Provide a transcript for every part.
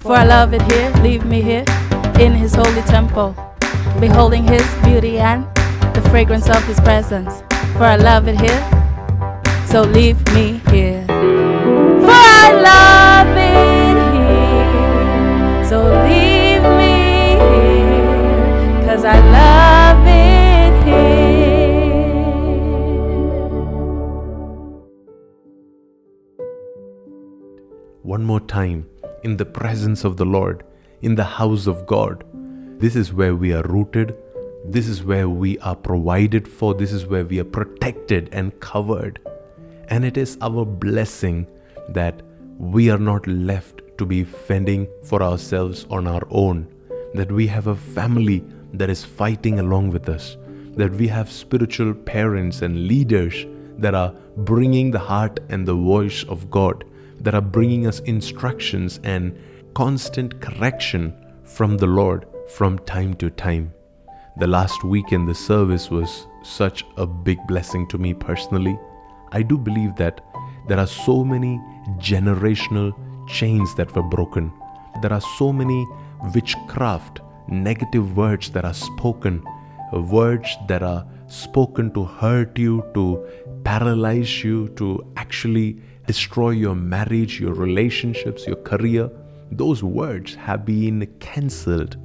For I love it here, leave me here in his holy temple, beholding his beauty and the fragrance of his presence. For I love it here, so leave me here. For I love it here, so leave me here, cause I love it here. one more time in the presence of the Lord, in the house of God. This is where we are rooted. This is where we are provided for. This is where we are protected and covered. And it is our blessing that we are not left to be fending for ourselves on our own, that we have a family that is fighting along with us, that we have spiritual parents and leaders that are bringing the heart and the voice of God, that are bringing us instructions and constant correction from the Lord from time to time. The last week in the service was such a big blessing to me personally. I do believe that there are so many generational chains that were broken. There are so many witchcraft, negative words that are spoken, words that are spoken to hurt you, to paralyze you, to actually destroy your marriage, your relationships, your career. Those words have been cancelled,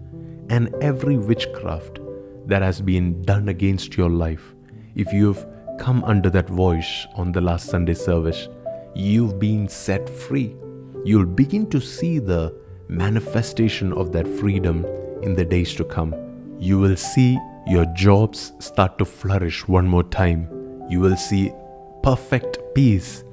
and every witchcraft that has been done against your life, if you've come under that voice on the last Sunday service, you've been set free. You'll begin to see the manifestation of that freedom in the days to come. You will see your jobs start to flourish one more time. You will see perfect peace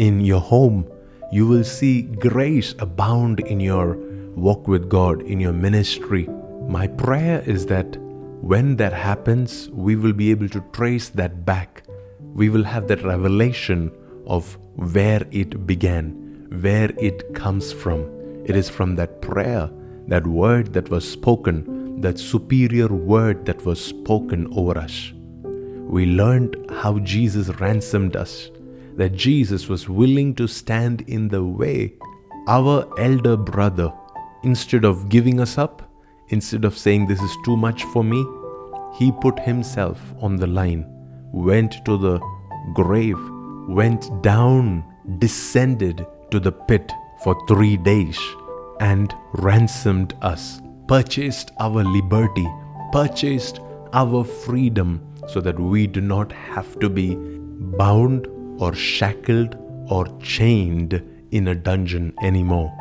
in your home. You will see grace abound in your walk with God, in your ministry. My prayer is that when that happens, we will be able to trace that back. We will have that revelation of where it began, where it comes from. It is from that prayer, that word that was spoken, that superior word that was spoken over us. We learned how Jesus ransomed us, that Jesus was willing to stand in the way. Our elder brother, instead of giving us up, instead of saying, This is too much for me, he put himself on the line, went to the grave, went down, descended to the pit for three days, and ransomed us, purchased our liberty, purchased our freedom, so that we do not have to be bound or shackled or chained in a dungeon anymore.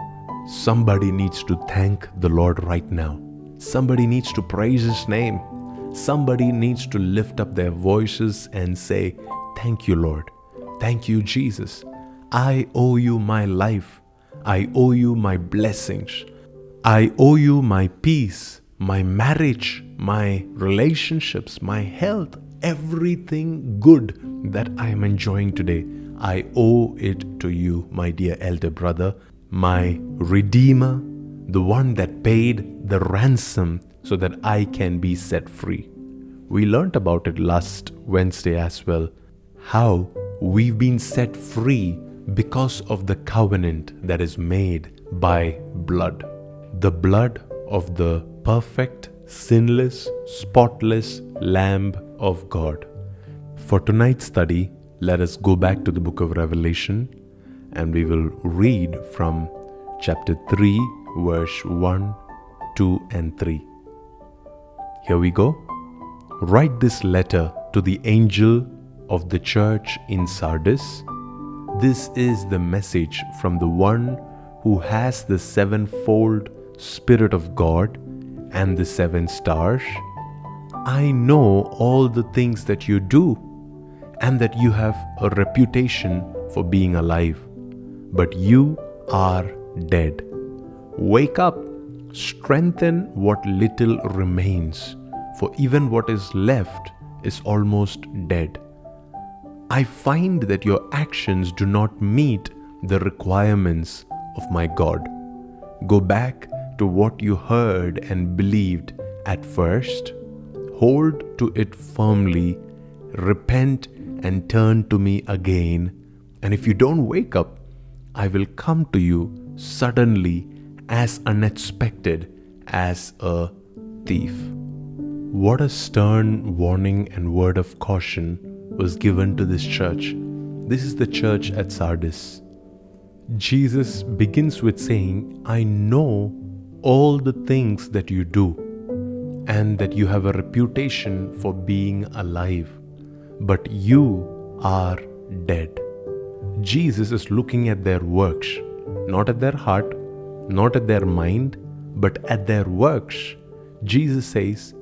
Somebody needs to thank the Lord right now. Somebody needs to praise His name. Somebody needs to lift up their voices and say, Thank you, Lord. Thank you, Jesus. I owe you my life. I owe you my blessings. I owe you my peace, my marriage, my relationships, my health, everything good that I am enjoying today. I owe it to you, my dear elder brother, my Redeemer, the one that paid the ransom so that I can be set free. We learnt about it last Wednesday as well how we've been set free because of the covenant that is made by blood. The blood of the perfect, sinless, spotless Lamb of God. For tonight's study, let us go back to the book of Revelation and we will read from chapter 3, verse 1, 2, and 3. Here we go. Write this letter to the angel of the church in Sardis. This is the message from the one who has the sevenfold Spirit of God and the seven stars. I know all the things that you do, and that you have a reputation for being alive, but you are dead. Wake up, strengthen what little remains, for even what is left is almost dead. I find that your actions do not meet the requirements of my God. Go back to what you heard and believed at first. Hold to it firmly, repent and turn to me again. And if you don't wake up, I will come to you suddenly as unexpected as a thief. What a stern warning and word of caution was given to this church. This is the church at Sardis. Jesus begins with saying, I know all the things that you do and that you have a reputation for being alive, but you are dead. Jesus is looking at their works, not at their heart, not at their mind, but at their works. Jesus says,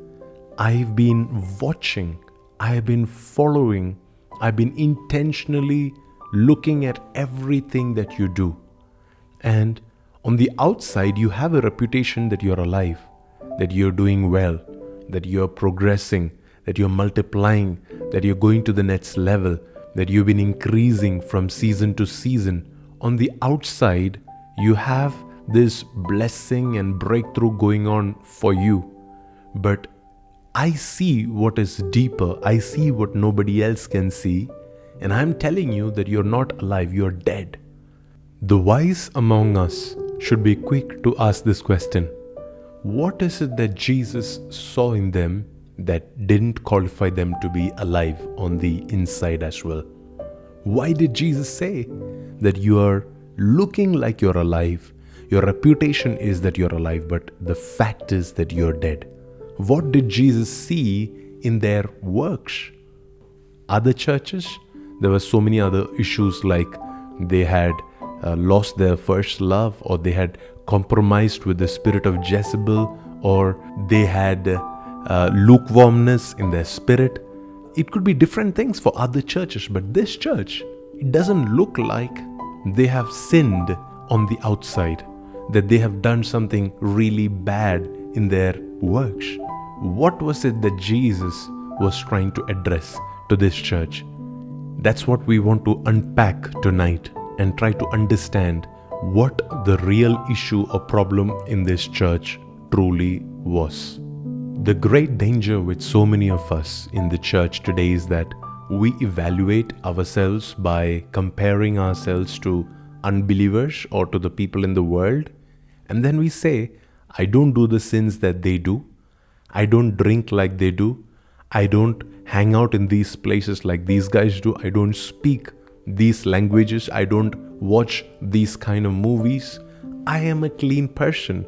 I've been watching, I've been following, I've been intentionally looking at everything that you do. And on the outside, you have a reputation that you're alive, that you're doing well, that you're progressing, that you're multiplying, that you're going to the next level, that you've been increasing from season to season. On the outside, you have this blessing and breakthrough going on for you. But I see what is deeper, I see what nobody else can see, and I'm telling you that you're not alive, you're dead. The wise among us should be quick to ask this question What is it that Jesus saw in them that didn't qualify them to be alive on the inside as well? Why did Jesus say that you are looking like you're alive? Your reputation is that you're alive, but the fact is that you're dead. What did Jesus see in their works? Other churches, there were so many other issues like they had uh, lost their first love or they had compromised with the spirit of Jezebel or they had uh, lukewarmness in their spirit. It could be different things for other churches, but this church, it doesn't look like they have sinned on the outside, that they have done something really bad in their works. What was it that Jesus was trying to address to this church? That's what we want to unpack tonight and try to understand what the real issue or problem in this church truly was. The great danger with so many of us in the church today is that we evaluate ourselves by comparing ourselves to unbelievers or to the people in the world, and then we say, I don't do the sins that they do, I don't drink like they do, I don't hang out in these places like these guys do. I don't speak these languages. I don't watch these kind of movies. I am a clean person.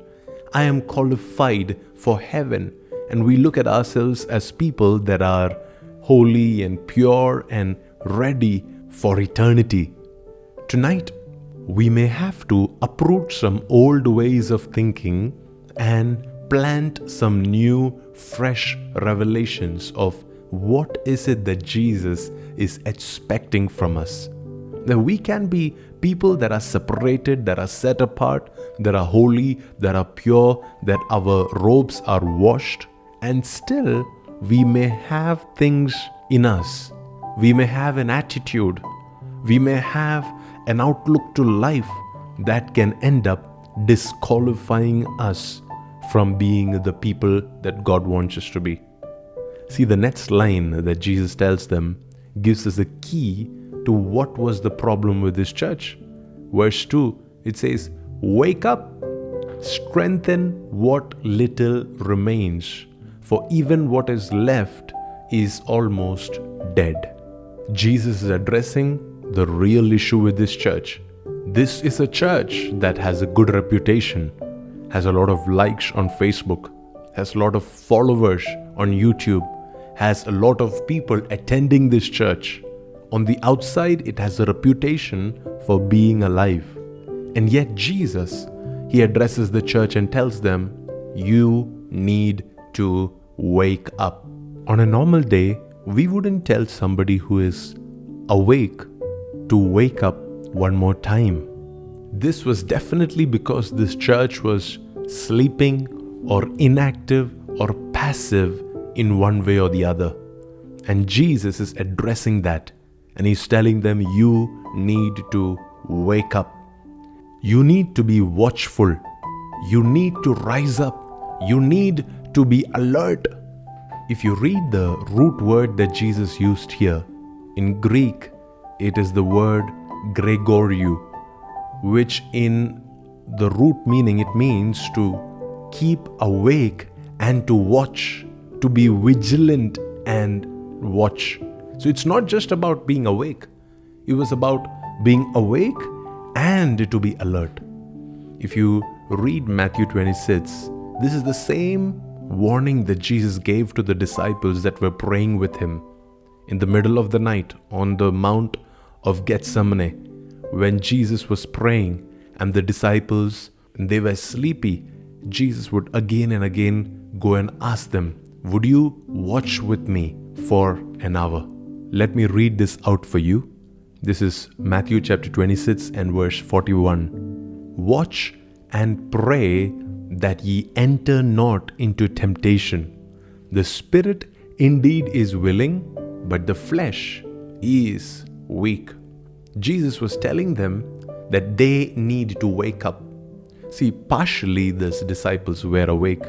I am qualified for heaven. And we look at ourselves as people that are holy and pure and ready for eternity. Tonight, we may have to uproot some old ways of thinking and plant some new, fresh revelations of what is it that Jesus is expecting from us. That we can be people that are separated, that are set apart, that are holy, that are pure, that our robes are washed, and still we may have things in us. We may have an attitude. We may have an outlook to life that can end up disqualifying us from being the people that God wants us to be. See, the next line that Jesus tells them gives us a key to what was the problem with this church. Verse 2 it says, Wake up, strengthen what little remains, for even what is left is almost dead. Jesus is addressing the real issue with this church. This is a church that has a good reputation has a lot of likes on Facebook, has a lot of followers on YouTube, has a lot of people attending this church. On the outside, it has a reputation for being alive. And yet, Jesus, he addresses the church and tells them, You need to wake up. On a normal day, we wouldn't tell somebody who is awake to wake up one more time. This was definitely because this church was sleeping or inactive or passive in one way or the other. And Jesus is addressing that and he's telling them, You need to wake up. You need to be watchful. You need to rise up. You need to be alert. If you read the root word that Jesus used here, in Greek, it is the word Gregorou, which in the root meaning, it means to keep awake and to watch, to be vigilant and watch. So it's not just about being awake, it was about being awake and to be alert. If you read Matthew 26, this is the same warning that Jesus gave to the disciples that were praying with him in the middle of the night on the Mount of Gethsemane when Jesus was praying and the disciples they were sleepy Jesus would again and again go and ask them would you watch with me for an hour? Let me read this out for you. This is Matthew chapter 26 and verse 41 watch and pray that ye enter not into temptation. The spirit indeed is willing but the flesh is weak. Jesus was telling them that they need to wake up. See, partially these disciples were awake,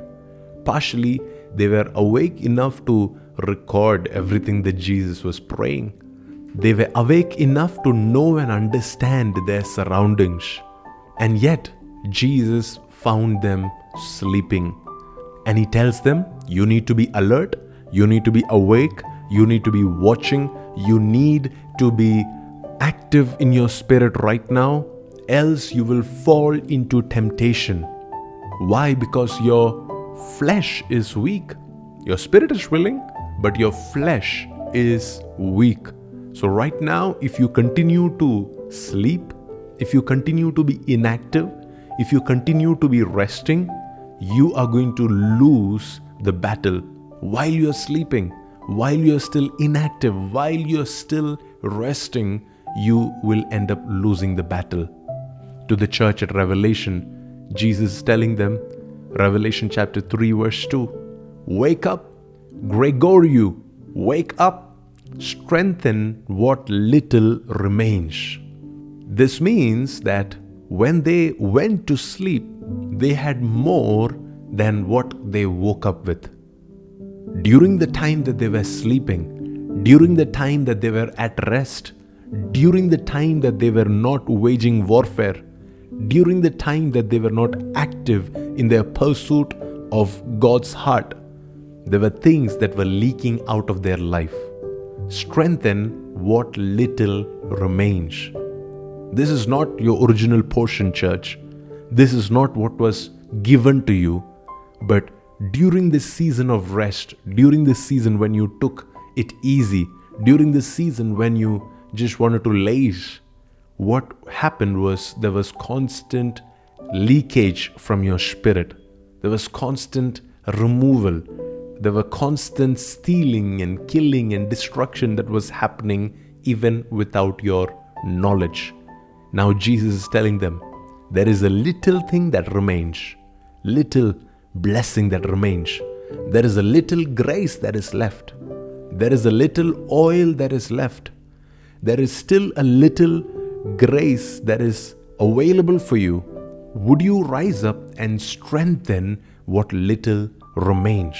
partially they were awake enough to record everything that Jesus was praying. They were awake enough to know and understand their surroundings. And yet, Jesus found them sleeping. And he tells them, You need to be alert, you need to be awake, you need to be watching. You need to be active in your spirit right now, else you will fall into temptation. Why? Because your flesh is weak. Your spirit is willing, but your flesh is weak. So, right now, if you continue to sleep, if you continue to be inactive, if you continue to be resting, you are going to lose the battle while you are sleeping while you're still inactive, while you're still resting, you will end up losing the battle. To the church at Revelation, Jesus is telling them, Revelation chapter 3, verse 2 Wake up, Gregorio, wake up, strengthen what little remains. This means that when they went to sleep, they had more than what they woke up with. During the time that they were sleeping, during the time that they were at rest, during the time that they were not waging warfare, during the time that they were not active in their pursuit of God's heart, there were things that were leaking out of their life. Strengthen what little remains. This is not your original portion, church. This is not what was given to you, but during this season of rest, during this season when you took it easy, during this season when you just wanted to laze, what happened was there was constant leakage from your spirit. There was constant removal. There were constant stealing and killing and destruction that was happening even without your knowledge. Now Jesus is telling them, there is a little thing that remains, little blessing that remains. There is a little grace that is left. There is a little oil that is left. There is still a little grace that is available for you. Would you rise up and strengthen what little remains?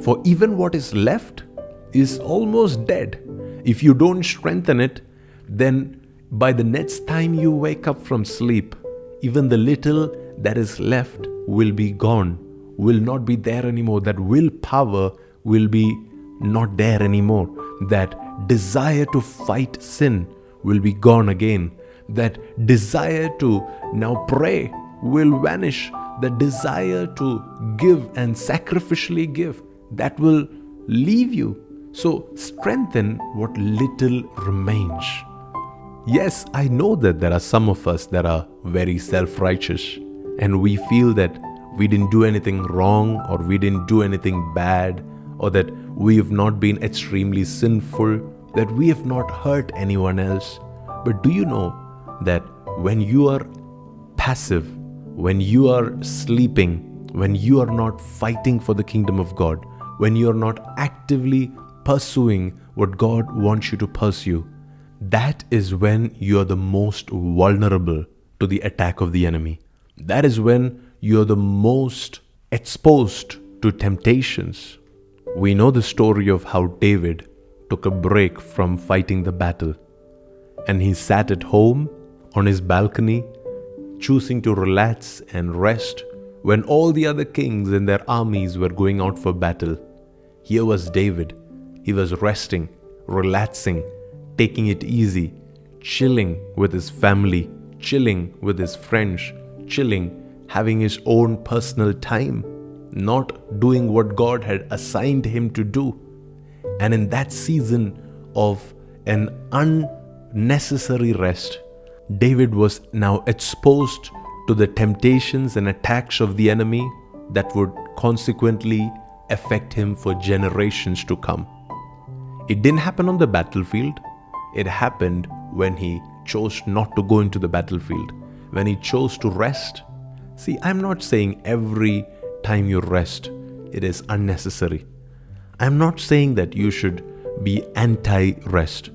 For even what is left is almost dead. If you don't strengthen it, then by the next time you wake up from sleep, even the little that is left will be gone, will not be there anymore. That willpower will be not there anymore. That desire to fight sin will be gone again. That desire to now pray will vanish. The desire to give and sacrificially give that will leave you. So strengthen what little remains. Yes, I know that there are some of us that are very self righteous and we feel that we didn't do anything wrong or we didn't do anything bad or that we have not been extremely sinful, that we have not hurt anyone else. But do you know that when you are passive, when you are sleeping, when you are not fighting for the kingdom of God, when you are not actively pursuing what God wants you to pursue, that is when you are the most vulnerable to the attack of the enemy. That is when you're the most exposed to temptations. We know the story of how David took a break from fighting the battle and he sat at home on his balcony choosing to relax and rest when all the other kings and their armies were going out for battle. Here was David. He was resting, relaxing, taking it easy, chilling with his family, chilling with his friends, chilling, having his own personal time, not doing what God had assigned him to do. And in that season of an unnecessary rest, David was now exposed to the temptations and attacks of the enemy that would consequently affect him for generations to come. It didn't happen on the battlefield, it happened when he chose not to go into the battlefield, when he chose to rest. See, I'm not saying every time you rest, it is unnecessary. I'm not saying that you should be anti rest.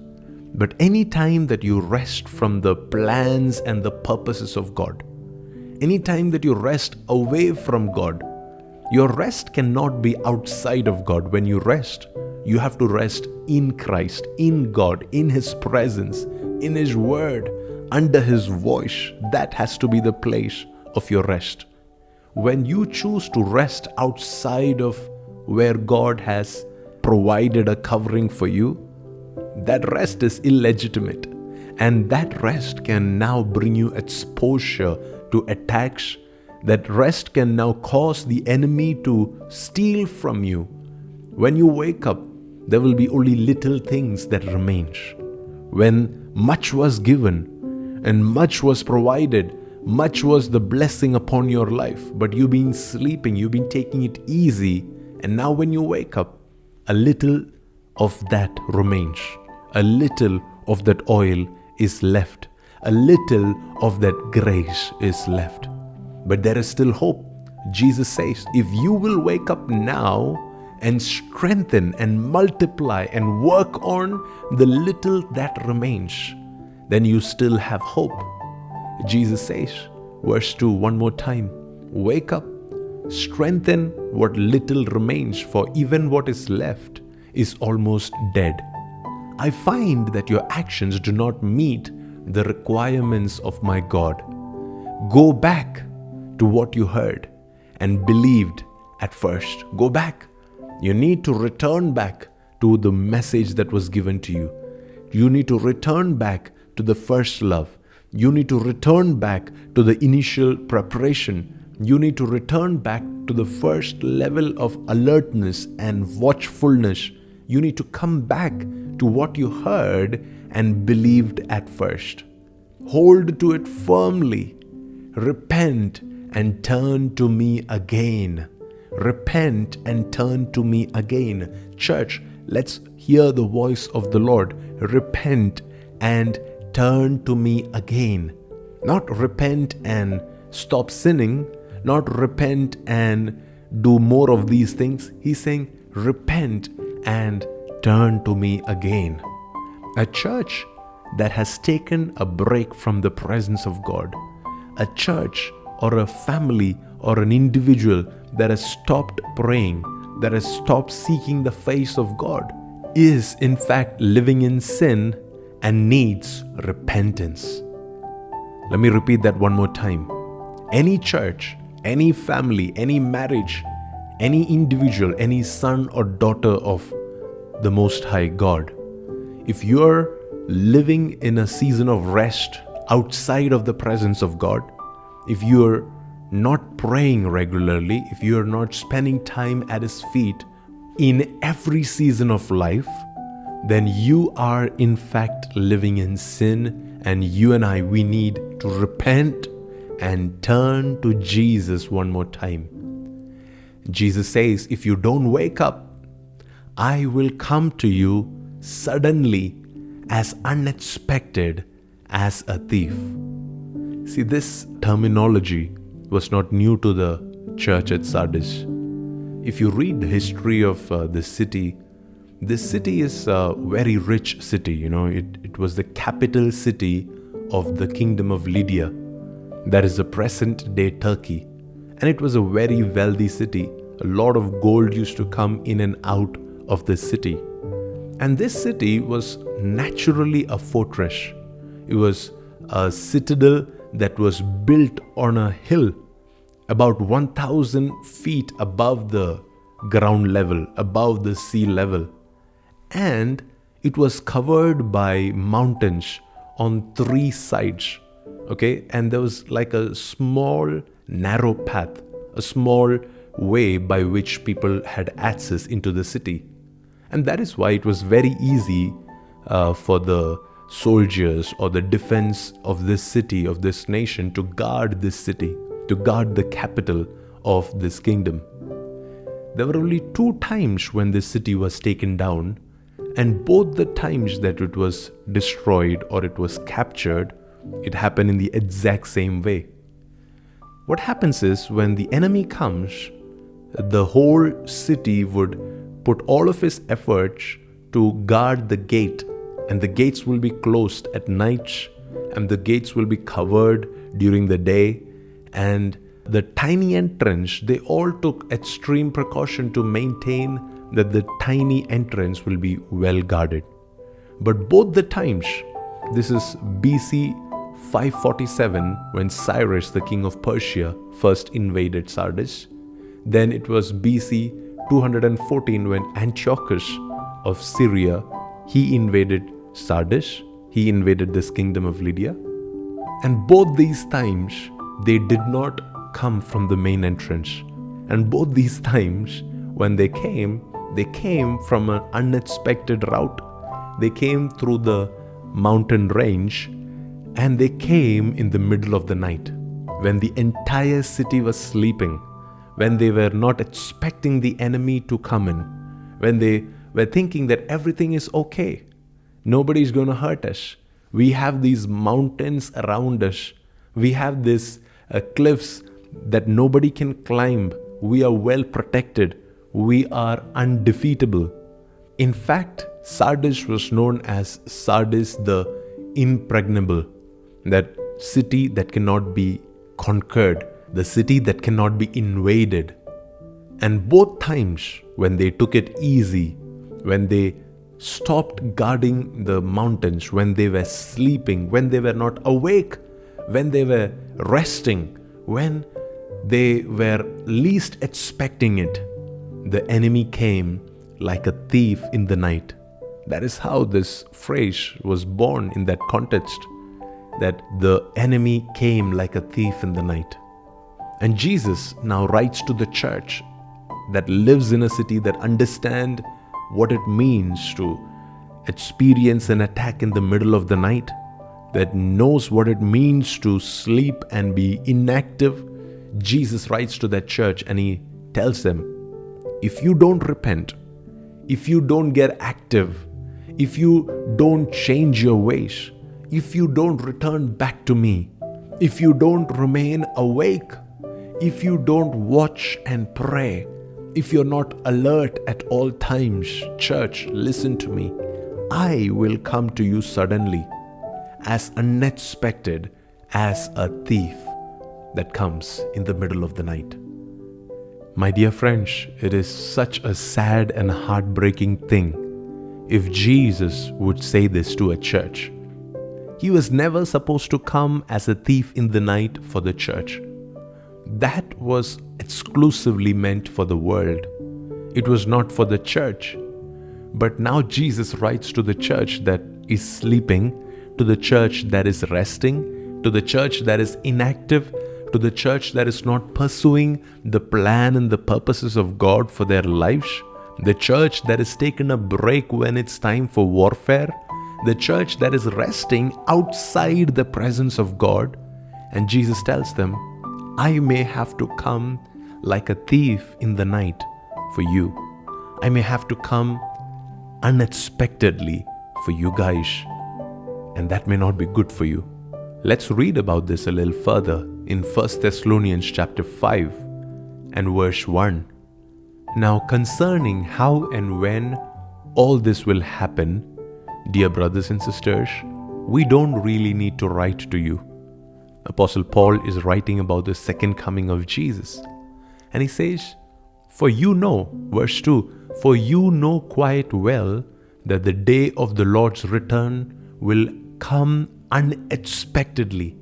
But any time that you rest from the plans and the purposes of God, any time that you rest away from God, your rest cannot be outside of God. When you rest, you have to rest in Christ, in God, in His presence, in His Word, under His voice. That has to be the place of your rest. When you choose to rest outside of where God has provided a covering for you, that rest is illegitimate. And that rest can now bring you exposure to attacks. That rest can now cause the enemy to steal from you. When you wake up, there will be only little things that remains. When much was given and much was provided, much was the blessing upon your life, but you've been sleeping, you've been taking it easy, and now when you wake up, a little of that remains a little of that oil is left, a little of that grace is left. But there is still hope. Jesus says, if you will wake up now and strengthen and multiply and work on the little that remains, then you still have hope. Jesus says, verse 2, one more time wake up, strengthen what little remains, for even what is left is almost dead. I find that your actions do not meet the requirements of my God. Go back to what you heard and believed at first. Go back. You need to return back to the message that was given to you. You need to return back to the first love. You need to return back to the initial preparation. You need to return back to the first level of alertness and watchfulness. You need to come back to what you heard and believed at first. Hold to it firmly. Repent and turn to me again. Repent and turn to me again. Church, let's hear the voice of the Lord. Repent and turn to me again. Not repent and stop sinning, not repent and do more of these things. He's saying, repent and turn to me again. A church that has taken a break from the presence of God, a church or a family or an individual that has stopped praying, that has stopped seeking the face of God, is in fact living in sin and needs repentance. Let me repeat that one more time. Any church, any family, any marriage, any individual, any son or daughter of the Most High God. If you're living in a season of rest outside of the presence of God, if you're not praying regularly, if you're not spending time at His feet in every season of life, then you are in fact living in sin, and you and I, we need to repent and turn to Jesus one more time. Jesus says, if you don't wake up, I will come to you suddenly as unexpected as a thief. See, this terminology was not new to the church at Sardis. If you read the history of uh, this city, this city is a very rich city. You know, it, it was the capital city of the kingdom of Lydia, that is the present day Turkey. And it was a very wealthy city. A lot of gold used to come in and out of this city. And this city was naturally a fortress. It was a citadel that was built on a hill about 1000 feet above the ground level, above the sea level. And it was covered by mountains on three sides. Okay, and there was like a small, narrow path, a small way by which people had access into the city. And that is why it was very easy uh, for the soldiers or the defense of this city, of this nation, to guard this city, to guard the capital of this kingdom. There were only two times when this city was taken down, and both the times that it was destroyed or it was captured, it happened in the exact same way. What happens is when the enemy comes, the whole city would put all of his efforts to guard the gate, and the gates will be closed at night, and the gates will be covered during the day, and the tiny entrance, they all took extreme precaution to maintain that the tiny entrance will be well guarded. But both the times, this is BC 547 when Cyrus, the king of Persia, first invaded Sardis. Then it was BC 214 when Antiochus of Syria, he invaded Sardis, he invaded this kingdom of Lydia. And both these times, they did not come from the main entrance. And both these times, when they came, they came from an unexpected route. They came through the mountain range and they came in the middle of the night when the entire city was sleeping, when they were not expecting the enemy to come in, when they were thinking that everything is okay, nobody is going to hurt us. We have these mountains around us, we have these uh, cliffs that nobody can climb. We are well protected. We are undefeatable. In fact, Sardis was known as Sardis the impregnable, that city that cannot be conquered, the city that cannot be invaded. And both times, when they took it easy, when they stopped guarding the mountains, when they were sleeping, when they were not awake, when they were resting, when they were least expecting it. The enemy came like a thief in the night. That is how this phrase was born in that context that the enemy came like a thief in the night. And Jesus now writes to the church that lives in a city that understand what it means to experience an attack in the middle of the night, that knows what it means to sleep and be inactive Jesus writes to that church and he tells them if you don't repent, if you don't get active, if you don't change your ways, if you don't return back to me, if you don't remain awake, if you don't watch and pray, if you're not alert at all times, church, listen to me. I will come to you suddenly, as unexpected as a thief that comes in the middle of the night. My dear friends, it is such a sad and heartbreaking thing if Jesus would say this to a church. He was never supposed to come as a thief in the night for the church. That was exclusively meant for the world. It was not for the church. But now Jesus writes to the church that is sleeping, to the church that is resting, to the church that is inactive, to the church that is not pursuing the plan and the purposes of God for their lives, the church that has taken a break when it's time for warfare, the church that is resting outside the presence of God. And Jesus tells them, I may have to come like a thief in the night for you. I may have to come unexpectedly for you guys. And that may not be good for you. Let's read about this a little further in 1 Thessalonians chapter 5 and verse 1. Now, concerning how and when all this will happen, dear brothers and sisters, we don't really need to write to you. Apostle Paul is writing about the second coming of Jesus. And he says, For you know, verse 2, for you know quite well that the day of the Lord's return will come unexpectedly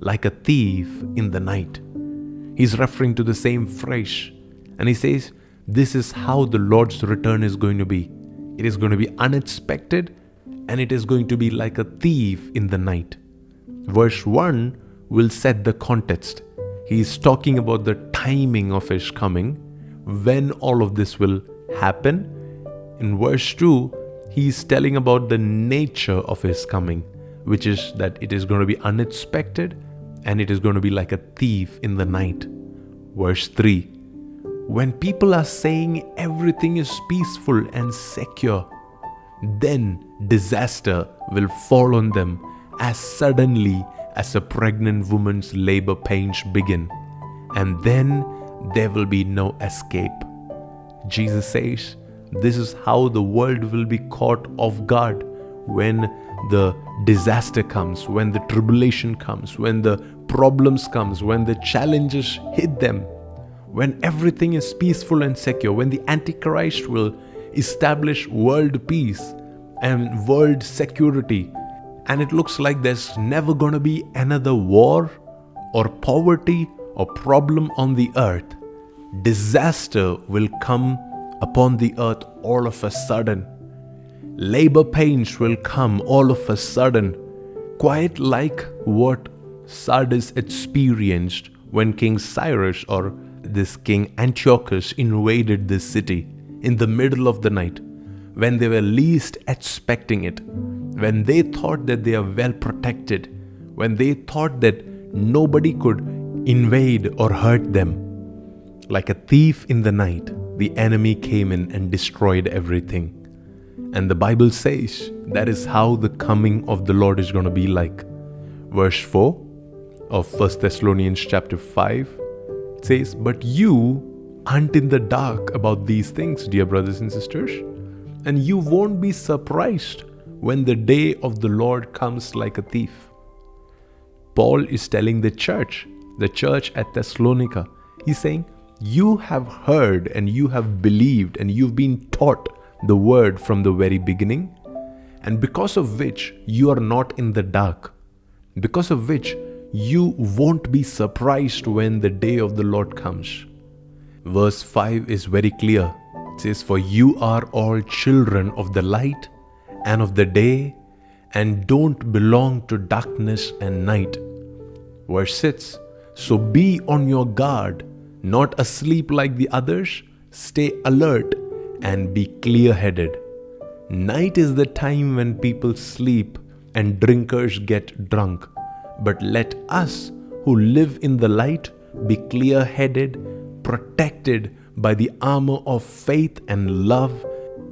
like a thief in the night. He's referring to the same phrase. And he says, This is how the Lord's return is going to be. It is going to be unexpected and it is going to be like a thief in the night. Verse 1 will set the context. He is talking about the timing of his coming, when all of this will happen. In verse 2, he is telling about the nature of his coming, which is that it is going to be unexpected and it is going to be like a thief in the night. Verse 3 When people are saying everything is peaceful and secure, then disaster will fall on them as suddenly as a pregnant woman's labor pains begin, and then there will be no escape. Jesus says, This is how the world will be caught off guard when the disaster comes, when the tribulation comes, when the problems comes, when the challenges hit them, when everything is peaceful and secure, when the Antichrist will establish world peace and world security, and it looks like there's never to be another war or poverty or problem on the earth, disaster will come upon the earth all of a sudden. Labor pains will come all of a sudden, quite like what Sardis experienced when King Cyrus or this King Antiochus invaded this city in the middle of the night when they were least expecting it, when they thought that they are well protected, when they thought that nobody could invade or hurt them. Like a thief in the night, the enemy came in and destroyed everything. And the Bible says that is how the coming of the Lord is going to be like. Verse 4 of 1 Thessalonians chapter 5 says, But you aren't in the dark about these things, dear brothers and sisters and you won't be surprised when the day of the Lord comes like a thief. Paul is telling the church, the church at Thessalonica, he's saying, You have heard and you have believed and you've been taught the word from the very beginning, and because of which you are not in the dark, because of which you won't be surprised when the day of the Lord comes. Verse 5 is very clear says, For you are all children of the light and of the day, and don't belong to darkness and night. Verse 6 So be on your guard, not asleep like the others, stay alert and be clear headed. Night is the time when people sleep and drinkers get drunk. But let us who live in the light be clear headed, protected by the armor of faith and love,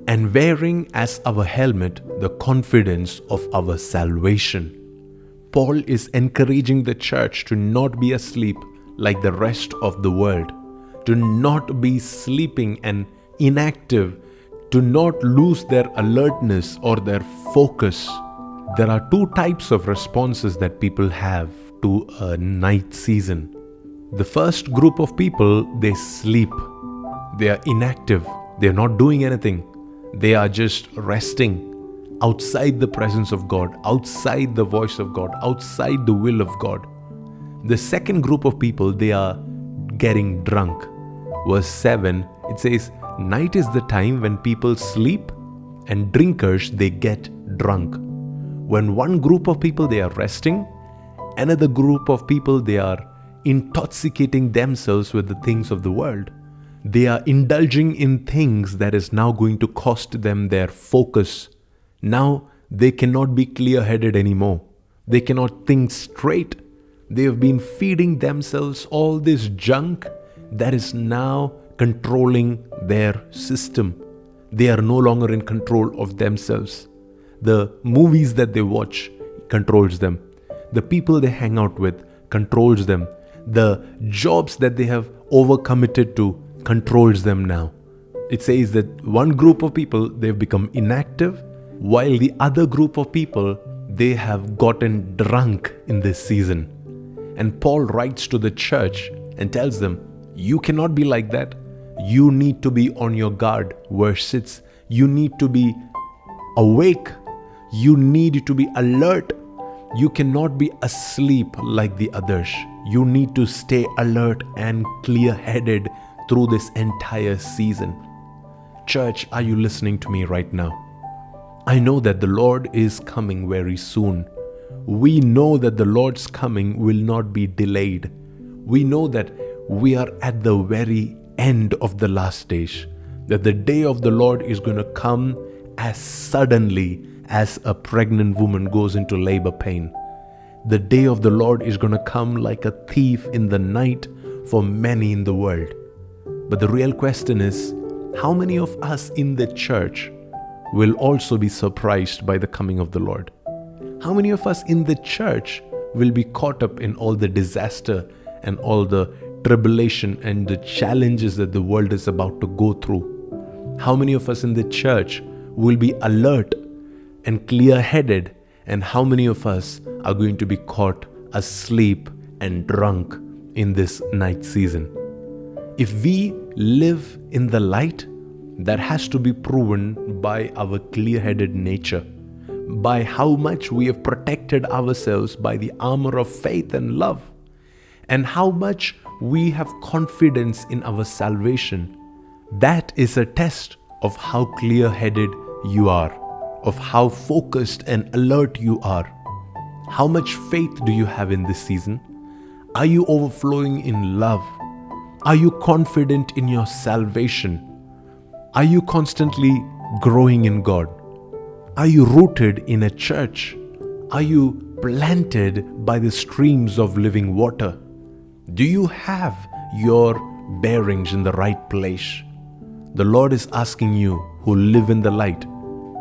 and wearing as our helmet the confidence of our salvation. Paul is encouraging the church to not be asleep like the rest of the world, to not be sleeping and inactive, to not lose their alertness or their focus. There are two types of responses that people have to a night season. The first group of people, they sleep they are inactive, they are not doing anything, they are just resting outside the presence of God, outside the voice of God, outside the will of God. The second group of people, they are getting drunk. Verse 7, it says, Night is the time when people sleep and drinkers they get drunk. When one group of people they are resting, another group of people they are intoxicating themselves with the things of the world they are indulging in things that is now going to cost them their focus. Now they cannot be clear headed anymore. They cannot think straight. They have been feeding themselves all this junk that is now controlling their system. They are no longer in control of themselves. The movies that they watch controls them. The people they hang out with controls them. The jobs that they have overcommitted to controls them now. It says that one group of people they've become inactive while the other group of people they have gotten drunk in this season. And Paul writes to the church and tells them, You cannot be like that. You need to be on your guard. Verse 6 You need to be awake. You need to be alert. You cannot be asleep like the others. You need to stay alert and clear headed through this entire season. Church, are you listening to me right now? I know that the Lord is coming very soon. We know that the Lord's coming will not be delayed. We know that we are at the very end of the last days, that the day of the Lord is going to come as suddenly as a pregnant woman goes into labor pain. The day of the Lord is going to come like a thief in the night for many in the world. But the real question is how many of us in the church will also be surprised by the coming of the Lord? How many of us in the church will be caught up in all the disaster and all the tribulation and the challenges that the world is about to go through? How many of us in the church will be alert and clear headed? And how many of us are going to be caught asleep and drunk in this night season? If we live in the light, that has to be proven by our clear headed nature, by how much we have protected ourselves by the armor of faith and love, and how much we have confidence in our salvation. That is a test of how clear headed you are, of how focused and alert you are. How much faith do you have in this season? Are you overflowing in love? Are you confident in your salvation? Are you constantly growing in God? Are you rooted in a church? Are you planted by the streams of living water? Do you have your bearings in the right place? The Lord is asking you who live in the light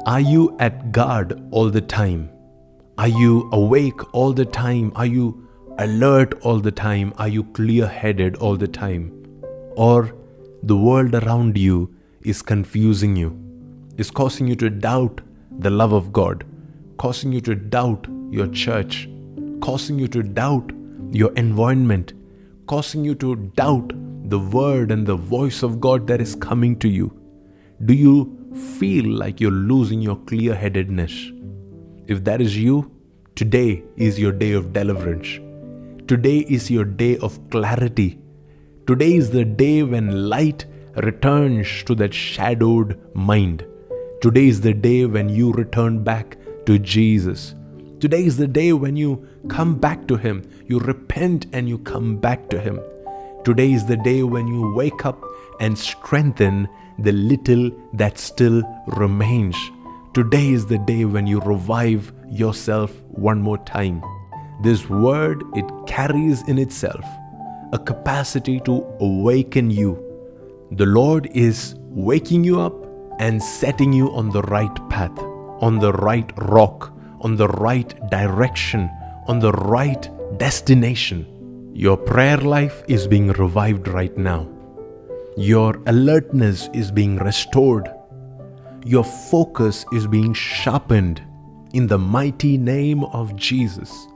Are you at guard all the time? Are you awake all the time? Are you alert all the time? Are you clear headed all the time? Or the world around you is confusing you, is causing you to doubt the love of God, causing you to doubt your church, causing you to doubt your environment, causing you to doubt the word and the voice of God that is coming to you? Do you feel like you're losing your clear headedness? If that is you, today is your day of deliverance. Today is your day of clarity. Today is the day when light returns to that shadowed mind. Today is the day when you return back to Jesus. Today is the day when you come back to Him. You repent and you come back to Him. Today is the day when you wake up and strengthen the little that still remains. Today is the day when you revive yourself one more time. This word, it carries in itself a capacity to awaken you. The Lord is waking you up and setting you on the right path, on the right rock, on the right direction, on the right destination. Your prayer life is being revived right now. Your alertness is being restored. Your focus is being sharpened in the mighty name of Jesus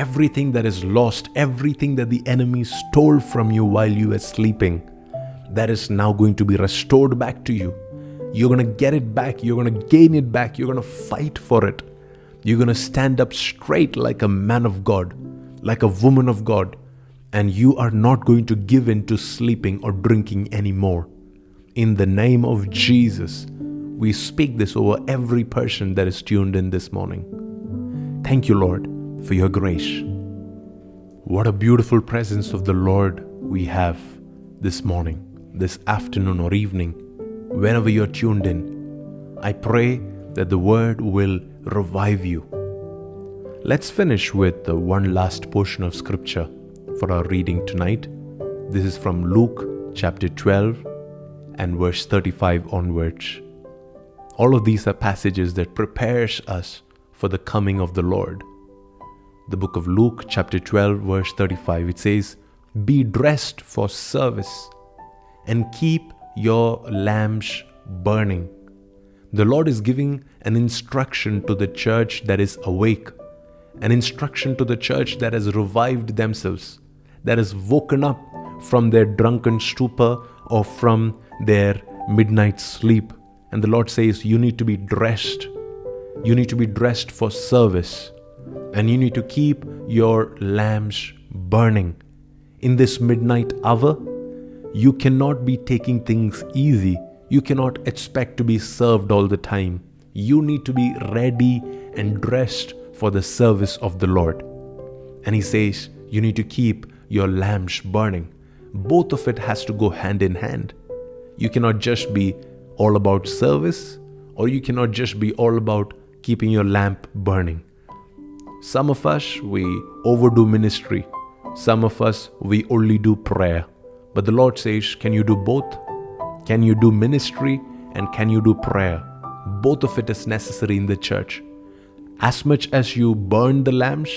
everything that is lost, everything that the enemy stole from you while you were sleeping, that is now going to be restored back to you. You're going to get it back. You're going to gain it back. You're going to fight for it. You're going to stand up straight like a man of God, like a woman of God, and you are not going to give in to sleeping or drinking anymore. In the name of Jesus, we speak this over every person that is tuned in this morning. Thank you, Lord for your grace. What a beautiful presence of the Lord we have this morning, this afternoon, or evening, whenever you're tuned in. I pray that the word will revive you. Let's finish with the one last portion of scripture for our reading tonight. This is from Luke chapter 12 and verse 35 onwards. All of these are passages that prepares us for the coming of the Lord the book of Luke, chapter 12, verse 35. It says, Be dressed for service and keep your lamps burning. The Lord is giving an instruction to the church that is awake, an instruction to the church that has revived themselves, that has woken up from their drunken stupor or from their midnight sleep. And the Lord says, You need to be dressed. You need to be dressed for service. And you need to keep your lamps burning. In this midnight hour, you cannot be taking things easy. You cannot expect to be served all the time. You need to be ready and dressed for the service of the Lord. And he says, you need to keep your lamps burning. Both of it has to go hand in hand. You cannot just be all about service, or you cannot just be all about keeping your lamp burning. Some of us, we overdo ministry. Some of us, we only do prayer. But the Lord says, Can you do both? Can you do ministry and can you do prayer? Both of it is necessary in the church. As much as you burn the lamps,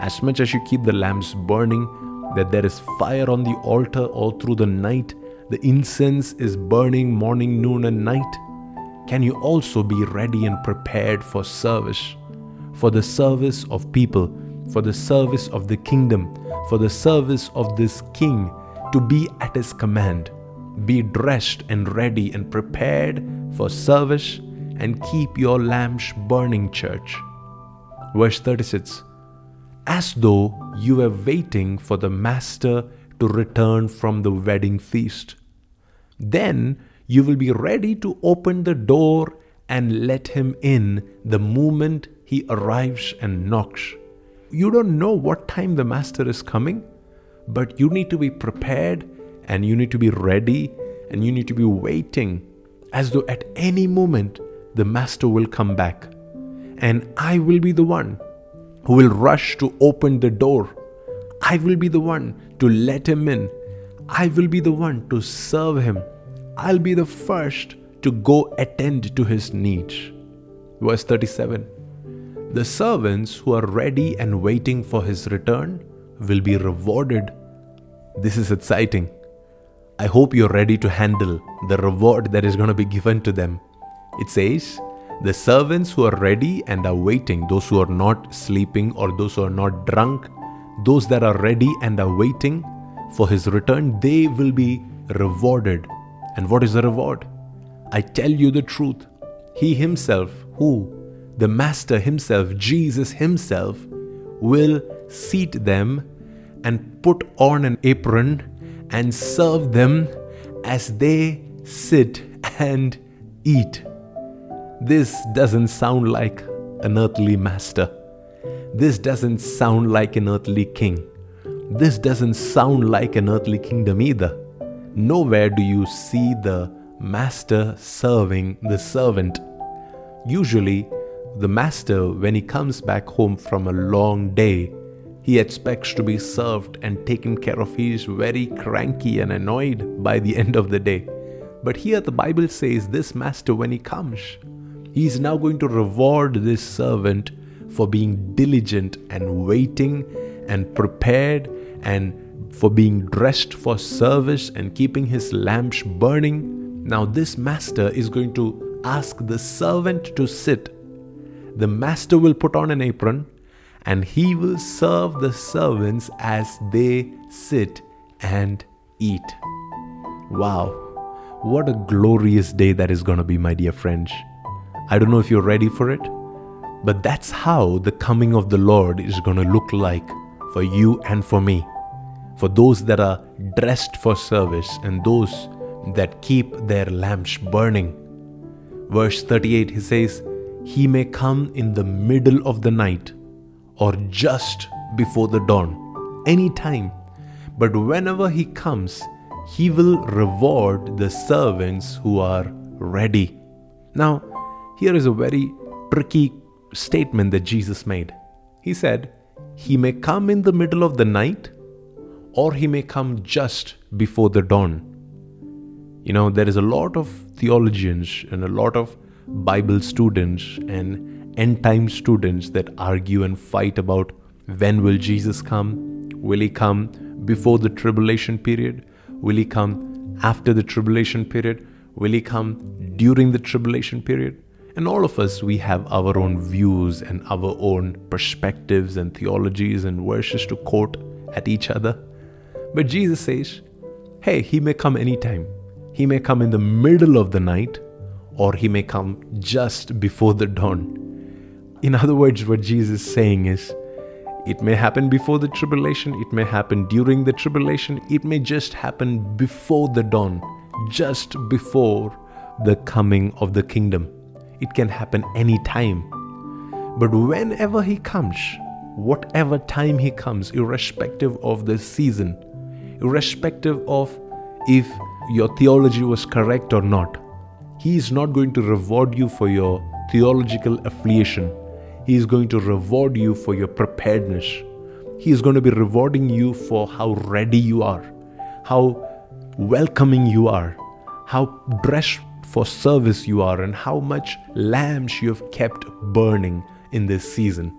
as much as you keep the lamps burning, that there is fire on the altar all through the night, the incense is burning morning, noon, and night. Can you also be ready and prepared for service? For the service of people, for the service of the kingdom, for the service of this king to be at his command. Be dressed and ready and prepared for service and keep your lamps burning, church. Verse 36 As though you were waiting for the master to return from the wedding feast. Then you will be ready to open the door and let him in the moment he arrives and knocks. You don't know what time the master is coming but you need to be prepared and you need to be ready and you need to be waiting as though at any moment the master will come back. And I will be the one who will rush to open the door. I will be the one to let him in. I will be the one to serve him. I'll be the first to go attend to his needs. Verse 37 The servants who are ready and waiting for his return will be rewarded this is exciting. I hope you're ready to handle the reward that is going to be given to them. It says, The servants who are ready and are waiting, those who are not sleeping or those who are not drunk, those that are ready and are waiting for his return, they will be rewarded. And what is the reward? I tell you the truth. He himself, who? The Master himself, Jesus himself, will seat them and put on an apron and serve them as they sit and eat. This doesn't sound like an earthly master. This doesn't sound like an earthly king. This doesn't sound like an earthly kingdom either. Nowhere do you see the master serving the servant. Usually, the master, when he comes back home from a long day, he expects to be served and taken care of. He is very cranky and annoyed by the end of the day. But here the Bible says this master, when he comes, he is now going to reward this servant for being diligent and waiting and prepared and for being dressed for service and keeping his lamps burning. Now, this master is going to ask the servant to sit. The master will put on an apron and he will serve the servants as they sit and eat. Wow, what a glorious day that is going to be, my dear friends. I don't know if you're ready for it, but that's how the coming of the Lord is going to look like for you and for me. For those that are dressed for service and those that keep their lamps burning. Verse 38, he says, He may come in the middle of the night or just before the dawn, any time. But whenever he comes, he will reward the servants who are ready. Now, here is a very tricky statement that Jesus made. He said, He may come in the middle of the night, or He may come just before the dawn. You know, there is a lot of theologians and a lot of Bible students and end time students that argue and fight about when will Jesus come? Will he come before the tribulation period? Will he come after the tribulation period? Will he come during the tribulation period? And all of us, we have our own views and our own perspectives and theologies and verses to quote at each other. But Jesus says, hey, he may come anytime. He may come in the middle of the night, or he may come just before the dawn. In other words, what Jesus is saying is, it may happen before the tribulation, it may happen during the tribulation, it may just happen before the dawn, just before the coming of the kingdom. It can happen any time. But whenever He comes, whatever time He comes, irrespective of the season, irrespective of if your theology was correct or not, He is not going to reward you for your theological affiliation. He is going to reward you for your preparedness. He is going to be rewarding you for how ready you are, how welcoming you are, how dressed for service you are, and how much lamps you have kept burning in this season.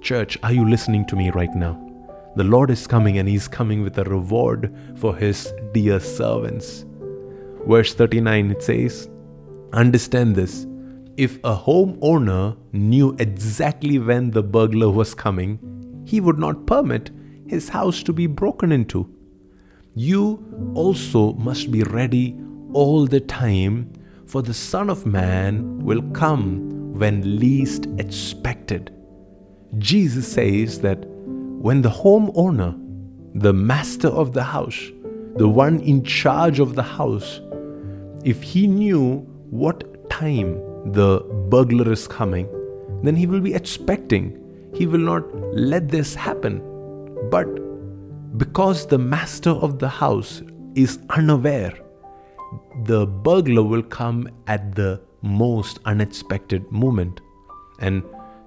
Church, are you listening to me right now? The Lord is coming and He's coming with a reward for His dear servants. Verse 39 it says, Understand this. If a homeowner knew exactly when the burglar was coming, he would not permit his house to be broken into. You also must be ready all the time, for the Son of Man will come when least expected. Jesus says that when the homeowner, the master of the house, the one in charge of the house, if he knew what time the burglar is coming, then he will be expecting. He will not let this happen. But because the master of the house is unaware, the burglar will come at the most unexpected moment. And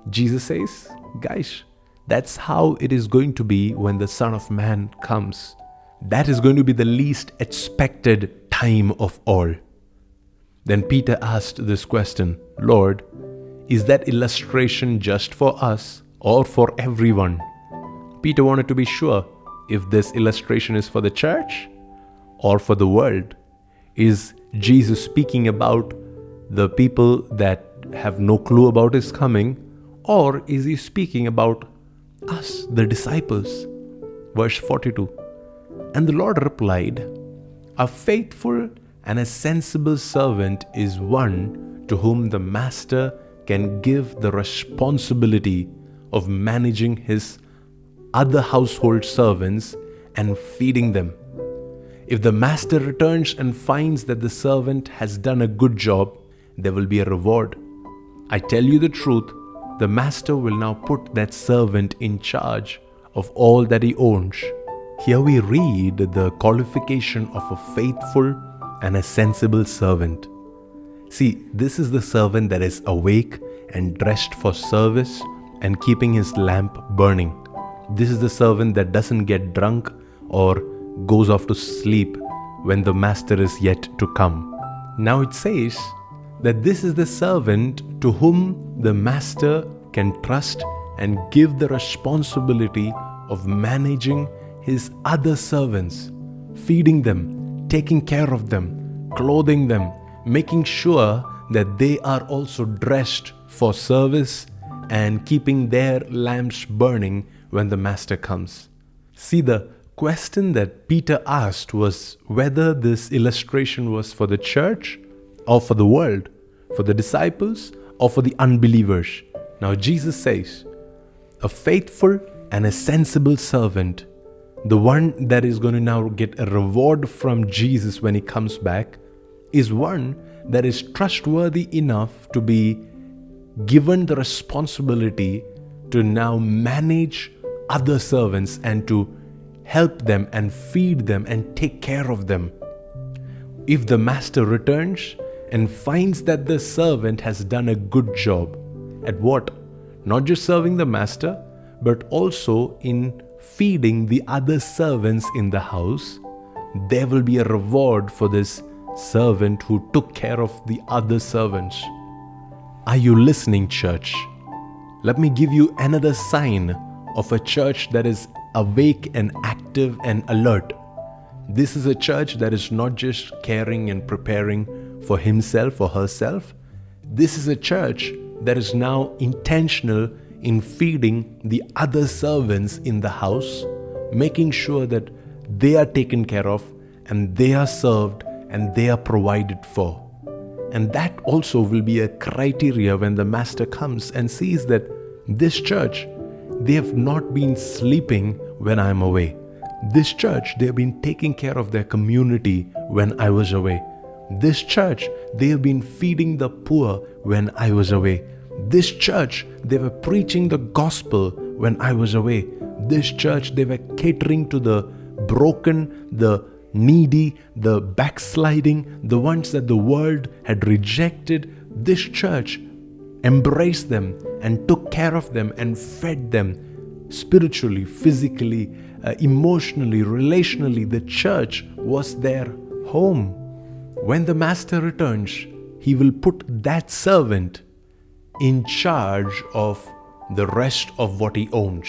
Jesus says, guys, that's how it is going to be when the Son of Man comes. That is going to be the least expected time of all. Then Peter asked this question Lord, is that illustration just for us or for everyone? Peter wanted to be sure if this illustration is for the church or for the world. Is Jesus speaking about the people that have no clue about his coming, or is he speaking about us, the disciples? Verse 42 And the Lord replied, A faithful and a sensible servant is one to whom the master can give the responsibility of managing his other household servants and feeding them. If the master returns and finds that the servant has done a good job, there will be a reward. I tell you the truth, the master will now put that servant in charge of all that he owns. Here we read the qualification of a faithful and a sensible servant. See, this is the servant that is awake and dressed for service and keeping his lamp burning. This is the servant that doesn't get drunk or goes off to sleep when the master is yet to come. Now it says that this is the servant to whom the master can trust and give the responsibility of managing his other servants, feeding them, taking care of them, clothing them, making sure that they are also dressed for service and keeping their lamps burning when the Master comes. See, the question that Peter asked was whether this illustration was for the church or for the world, for the disciples or for the unbelievers. Now, Jesus says, A faithful and a sensible servant the one that is going to now get a reward from Jesus when he comes back is one that is trustworthy enough to be given the responsibility to now manage other servants and to help them and feed them and take care of them. If the master returns and finds that the servant has done a good job at what? Not just serving the master, but also in feeding the other servants in the house, there will be a reward for this servant who took care of the other servants. Are you listening, church? Let me give you another sign of a church that is awake and active and alert. This is a church that is not just caring and preparing for himself or herself. This is a church that is now intentional in feeding the other servants in the house, making sure that they are taken care of and they are served and they are provided for. And that also will be a criteria when the master comes and sees that this church, they have not been sleeping when I'm away. This church, they have been taking care of their community when I was away. This church, they have been feeding the poor when I was away. This church, they were preaching the gospel when I was away. This church, they were catering to the broken, the needy, the backsliding, the ones that the world had rejected. This church embraced them and took care of them and fed them spiritually, physically, uh, emotionally, relationally. The church was their home. When the master returns, he will put that servant in charge of the rest of what he owns.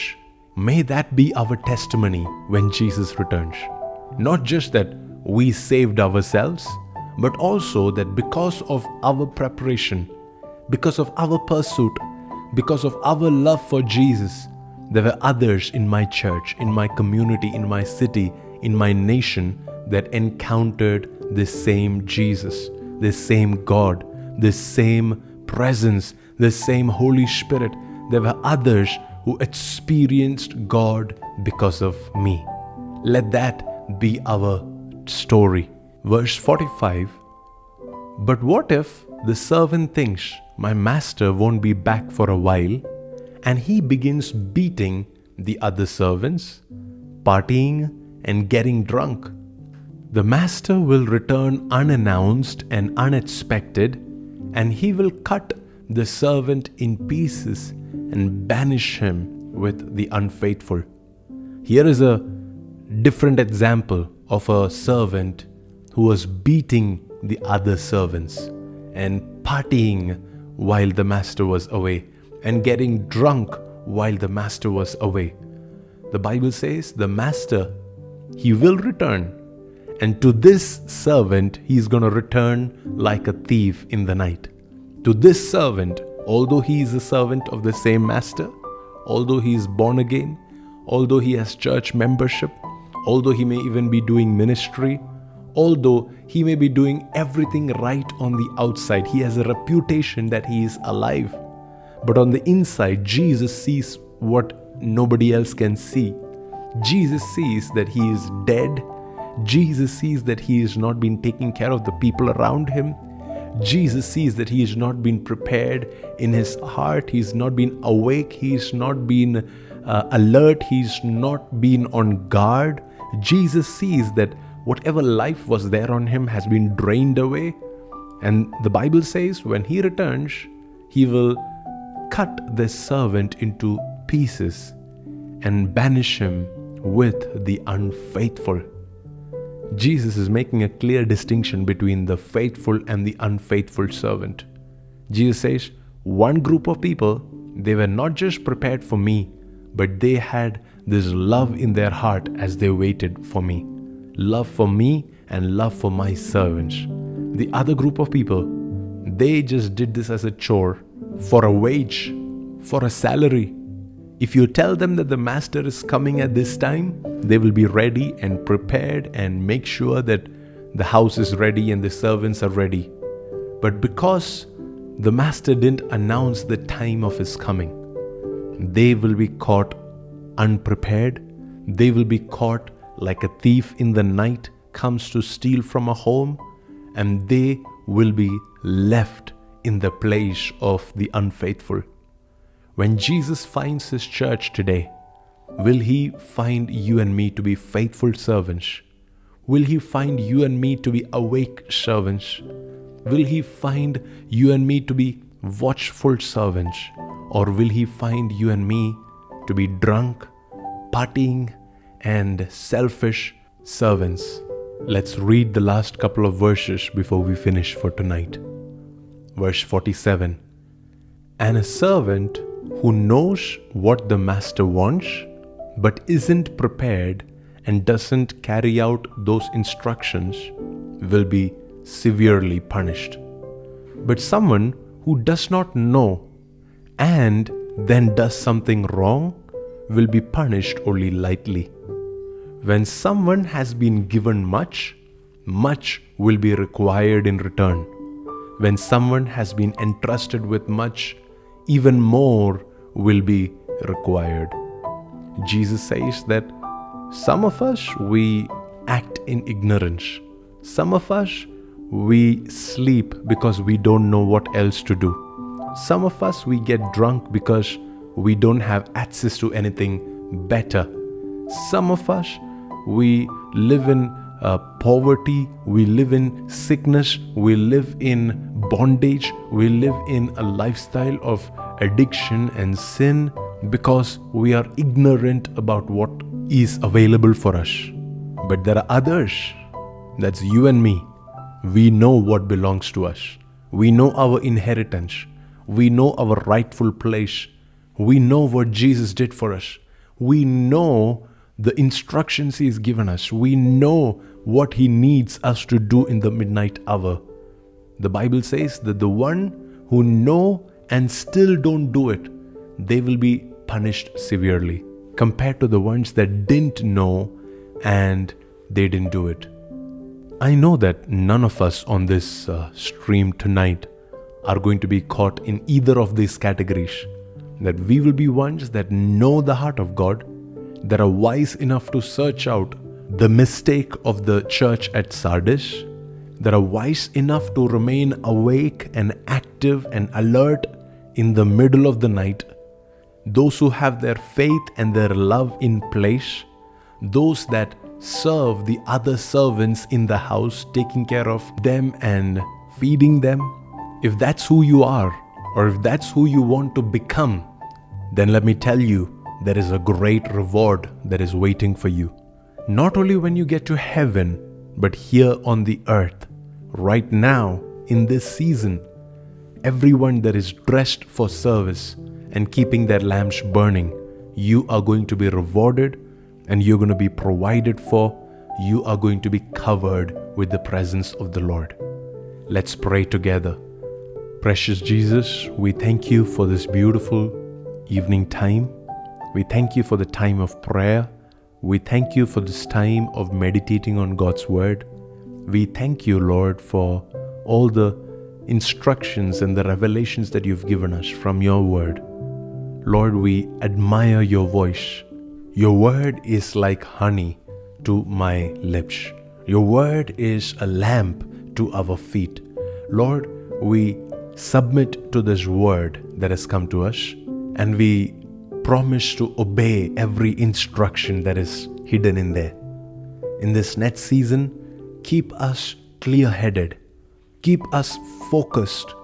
May that be our testimony when Jesus returns. Not just that we saved ourselves, but also that because of our preparation, because of our pursuit, because of our love for Jesus, there were others in my church, in my community, in my city, in my nation that encountered this same Jesus, this same God, this same presence, this same Holy Spirit. There were others who experienced God because of me. Let that be our story. Verse 45 But what if the servant thinks my master won't be back for a while and he begins beating the other servants, partying, and getting drunk? The master will return unannounced and unexpected, and he will cut the servant in pieces and banish him with the unfaithful. Here is a different example of a servant who was beating the other servants and partying while the master was away and getting drunk while the master was away. The Bible says the master, he will return. And to this servant, he's going to return like a thief in the night. To this servant, although he is a servant of the same master, although he is born again, although he has church membership, although he may even be doing ministry, although he may be doing everything right on the outside, he has a reputation that he is alive. But on the inside, Jesus sees what nobody else can see. Jesus sees that he is dead. Jesus sees that he has not been taking care of the people around him. Jesus sees that he has not been prepared in his heart, he's not been awake, he's not been uh, alert, he's not been on guard. Jesus sees that whatever life was there on him has been drained away. And the Bible says when he returns, he will cut the servant into pieces and banish him with the unfaithful. Jesus is making a clear distinction between the faithful and the unfaithful servant. Jesus says, one group of people, they were not just prepared for me, but they had this love in their heart as they waited for me. Love for me and love for my servants. The other group of people, they just did this as a chore, for a wage, for a salary, if you tell them that the master is coming at this time, they will be ready and prepared and make sure that the house is ready and the servants are ready. But because the master didn't announce the time of his coming, they will be caught unprepared. They will be caught like a thief in the night comes to steal from a home, and they will be left in the place of the unfaithful. When Jesus finds his church today, will he find you and me to be faithful servants? Will he find you and me to be awake servants? Will he find you and me to be watchful servants? Or will he find you and me to be drunk, partying, and selfish servants? Let's read the last couple of verses before we finish for tonight. Verse 47 And a servant who knows what the master wants but isn't prepared and doesn't carry out those instructions will be severely punished. But someone who does not know and then does something wrong will be punished only lightly. When someone has been given much, much will be required in return. when someone has been entrusted with much, even more will be required. Jesus says that some of us we act in ignorance, some of us we sleep because we don't know what else to do. Some of us we get drunk because we don't have access to anything better. Some of us we live in uh, poverty, we live in sickness, we live in bondage, we live in a lifestyle of addiction and sin because we are ignorant about what is available for us. But there are others, that's you and me. We know what belongs to us, we know our inheritance, we know our rightful place, we know what Jesus did for us, we know the instructions He has given us, we know what He needs us to do in the midnight hour. The Bible says that the one who know and still don't do it, they will be punished severely compared to the ones that didn't know and they didn't do it. I know that none of us on this uh, stream tonight are going to be caught in either of these categories. That we will be ones that know the heart of God, that are wise enough to search out the mistake of the church at Sardis, that are wise enough to remain awake and active and alert in the middle of the night, those who have their faith and their love in place, those that serve the other servants in the house, taking care of them and feeding them. If that's who you are, or if that's who you want to become, then let me tell you, there is a great reward that is waiting for you. Not only when you get to heaven, but here on the earth, right now, in this season. Everyone that is dressed for service and keeping their lamps burning, you are going to be rewarded and you're going to be provided for. You are going to be covered with the presence of the Lord. Let's pray together. Precious Jesus, we thank you for this beautiful evening time. We thank you for the time of prayer. We thank you for this time of meditating on God's Word. We thank you, Lord, for all the instructions and the revelations that you've given us from your Word. Lord, we admire your voice. Your Word is like honey to my lips. Your Word is a lamp to our feet. Lord, we submit to this Word that has come to us and we promise to obey every instruction that is hidden in there. In this next season, keep us clear headed, keep us focused,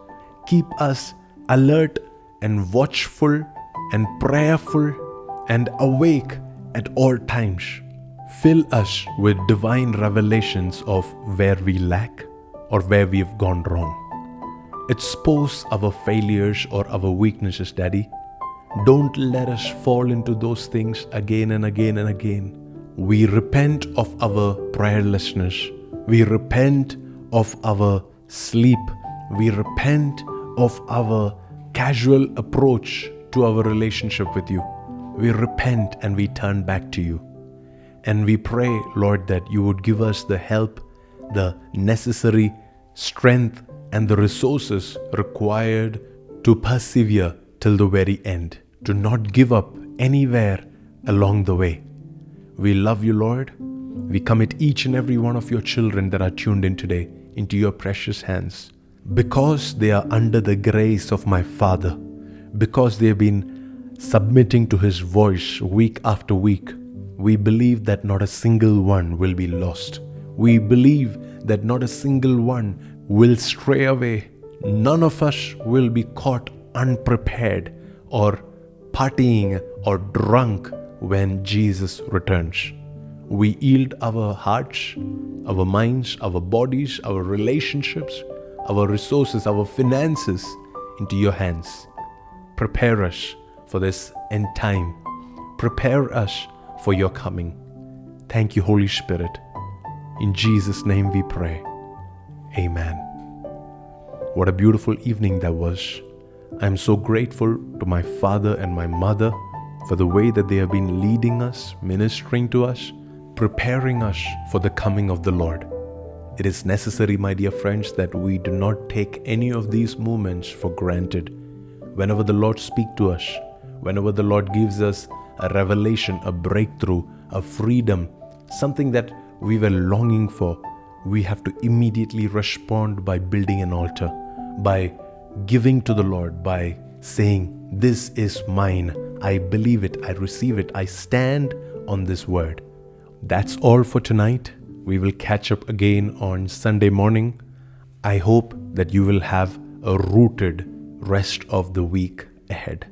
keep us alert and watchful and prayerful and awake at all times. Fill us with divine revelations of where we lack or where we have gone wrong. Expose our failures or our weaknesses, Daddy. Don't let us fall into those things again and again and again. We repent of our prayerlessness. We repent of our sleep. We repent of our casual approach to our relationship with you. We repent and we turn back to you. And we pray, Lord, that you would give us the help, the necessary strength, and the resources required to persevere till the very end, to not give up anywhere along the way. We love you, Lord. We commit each and every one of your children that are tuned in today into your precious hands. Because they are under the grace of my Father, because they have been submitting to His voice week after week, we believe that not a single one will be lost. We believe that not a single one will stray away. None of us will be caught unprepared or partying or drunk when Jesus returns. We yield our hearts, our minds, our bodies, our relationships, our resources, our finances into your hands. Prepare us for this end time. Prepare us for your coming. Thank you, Holy Spirit. In Jesus' name we pray. Amen. What a beautiful evening that was. I am so grateful to my father and my mother for the way that they have been leading us, ministering to us, preparing us for the coming of the Lord. It is necessary, my dear friends, that we do not take any of these moments for granted. Whenever the Lord speaks to us, whenever the Lord gives us a revelation, a breakthrough, a freedom, something that we were longing for, we have to immediately respond by building an altar, by giving to the Lord, by saying, This is mine. I believe it. I receive it. I stand on this word. That's all for tonight. We will catch up again on Sunday morning. I hope that you will have a rooted rest of the week ahead.